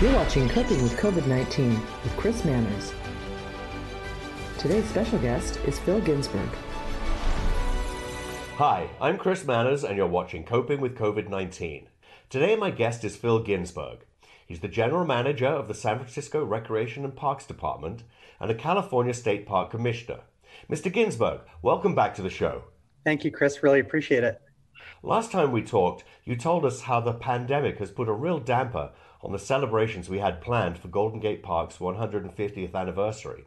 You're watching Coping with COVID 19 with Chris Manners. Today's special guest is Phil Ginsburg. Hi, I'm Chris Manners, and you're watching Coping with COVID 19. Today, my guest is Phil Ginsburg. He's the general manager of the San Francisco Recreation and Parks Department and a California State Park Commissioner. Mr. Ginsburg, welcome back to the show. Thank you, Chris. Really appreciate it. Last time we talked, you told us how the pandemic has put a real damper on the celebrations we had planned for Golden Gate Park's 150th anniversary.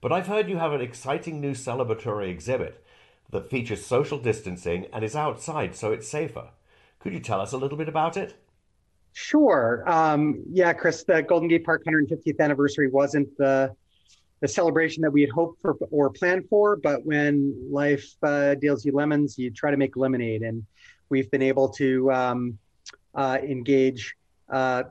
But I've heard you have an exciting new celebratory exhibit that features social distancing and is outside, so it's safer. Could you tell us a little bit about it? Sure. Um, yeah, Chris, the Golden Gate Park 150th anniversary wasn't the the celebration that we had hoped for or planned for, but when life uh, deals you lemons, you try to make lemonade, and we've been able to um, uh, engage uh,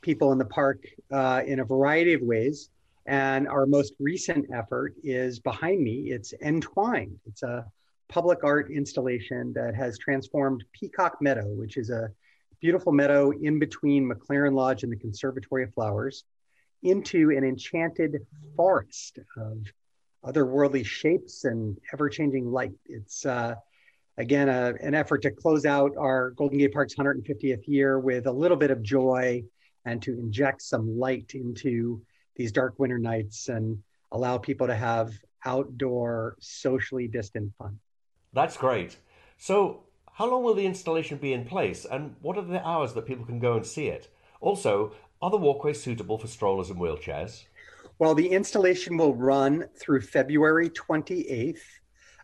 people in the park uh, in a variety of ways. And our most recent effort is behind me. It's Entwined. It's a public art installation that has transformed Peacock Meadow, which is a beautiful meadow in between McLaren Lodge and the Conservatory of Flowers, into an enchanted forest of otherworldly shapes and ever-changing light. It's uh, again a, an effort to close out our Golden Gate Park's 150th year with a little bit of joy and to inject some light into these dark winter nights and allow people to have outdoor, socially distant fun. That's great. So, how long will the installation be in place, and what are the hours that people can go and see it? Also, are the walkways suitable for strollers and wheelchairs? Well, the installation will run through February 28th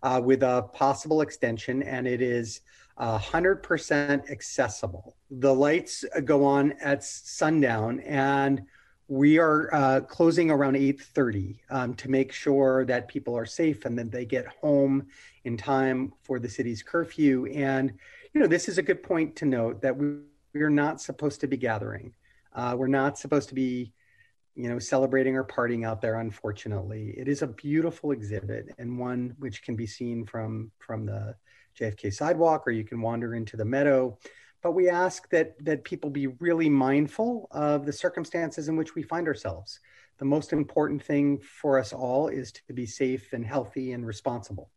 uh, with a possible extension, and it is 100% accessible. The lights go on at sundown, and we are uh, closing around 8.30 um, to make sure that people are safe and that they get home in time for the city's curfew. And, you know, this is a good point to note that we, we're not supposed to be gathering. Uh, we're not supposed to be, you know, celebrating or partying out there, unfortunately. It is a beautiful exhibit and one which can be seen from, from the JFK sidewalk or you can wander into the meadow but we ask that that people be really mindful of the circumstances in which we find ourselves. The most important thing for us all is to be safe and healthy and responsible.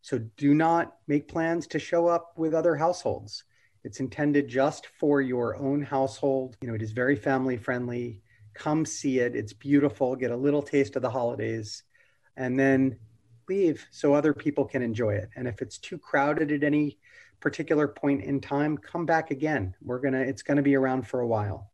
So do not make plans to show up with other households. It's intended just for your own household. You know, it is very family friendly. Come see it. It's beautiful. Get a little taste of the holidays and then leave so other people can enjoy it. And if it's too crowded at any particular point in time, come back again. We're gonna it's gonna be around for a while.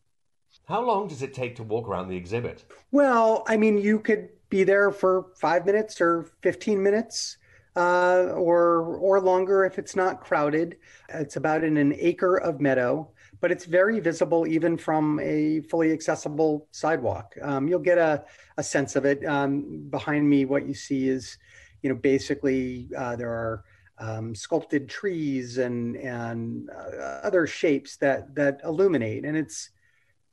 How long does it take to walk around the exhibit? Well, I mean, you could be there for five minutes or 15 minutes. Uh, or or longer if it's not crowded. It's about in an acre of meadow, but it's very visible even from a fully accessible sidewalk. Um, you'll get a, a sense of it. Um, behind me, what you see is, you know, basically uh, there are um, sculpted trees and and uh, other shapes that that illuminate, and it's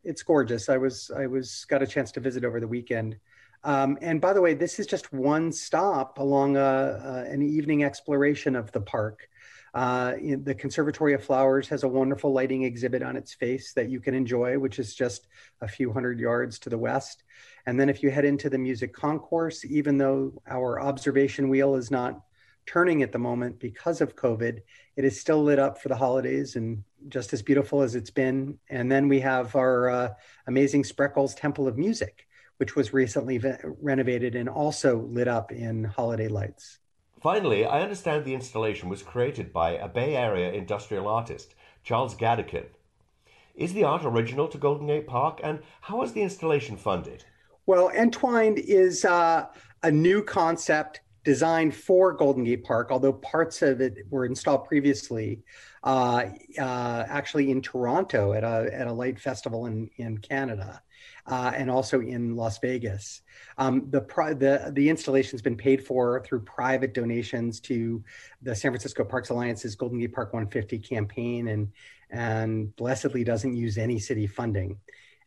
it's gorgeous. I was I was got a chance to visit over the weekend. Um, and by the way, this is just one stop along a, a, an evening exploration of the park. Uh, the Conservatory of Flowers has a wonderful lighting exhibit on its face that you can enjoy, which is just a few hundred yards to the west. And then if you head into the music concourse, even though our observation wheel is not turning at the moment because of COVID. It is still lit up for the holidays and just as beautiful as it's been. And then we have our uh, amazing Spreckels Temple of Music, which was recently ve- renovated and also lit up in holiday lights. Finally, I understand the installation was created by a Bay Area industrial artist, Charles Gadeken. Is the art original to Golden Gate Park, and how was the installation funded? Well, Entwined is uh, a new concept designed for Golden Gate Park, although parts of it were installed previously, uh, uh, actually in Toronto at a, at a light festival in, in Canada. Uh, and also in Las Vegas. Um, the, the, the installation's been paid for through private donations to the San Francisco Parks Alliance's Golden Gate Park 150 campaign, and and blessedly doesn't use any city funding.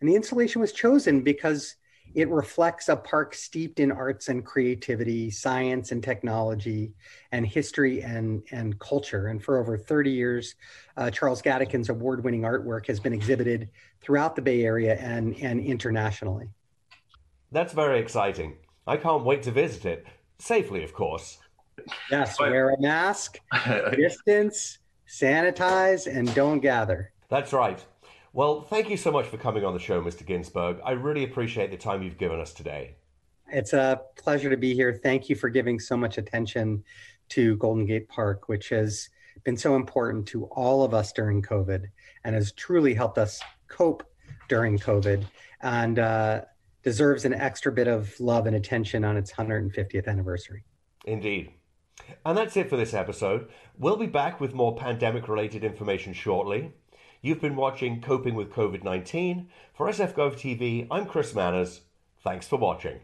And the installation was chosen because it reflects a park steeped in arts and creativity, science and technology, and history and, and culture. And for over 30 years, uh, Charles Gadeken's award winning artwork has been exhibited throughout the Bay Area and, and internationally. That's very exciting. I can't wait to visit it, safely, of course. Yes, wear a mask, distance, sanitize, and don't gather. That's right. Well, thank you so much for coming on the show, Mr. Ginsburg. I really appreciate the time you've given us today. It's a pleasure to be here. Thank you for giving so much attention to Golden Gate Park, which has been so important to all of us during COVID and has truly helped us cope during COVID and uh, deserves an extra bit of love and attention on its 150th anniversary. Indeed. And that's it for this episode. We'll be back with more pandemic related information shortly. You've been watching Coping with COVID 19. For SFGov TV, I'm Chris Manners. Thanks for watching.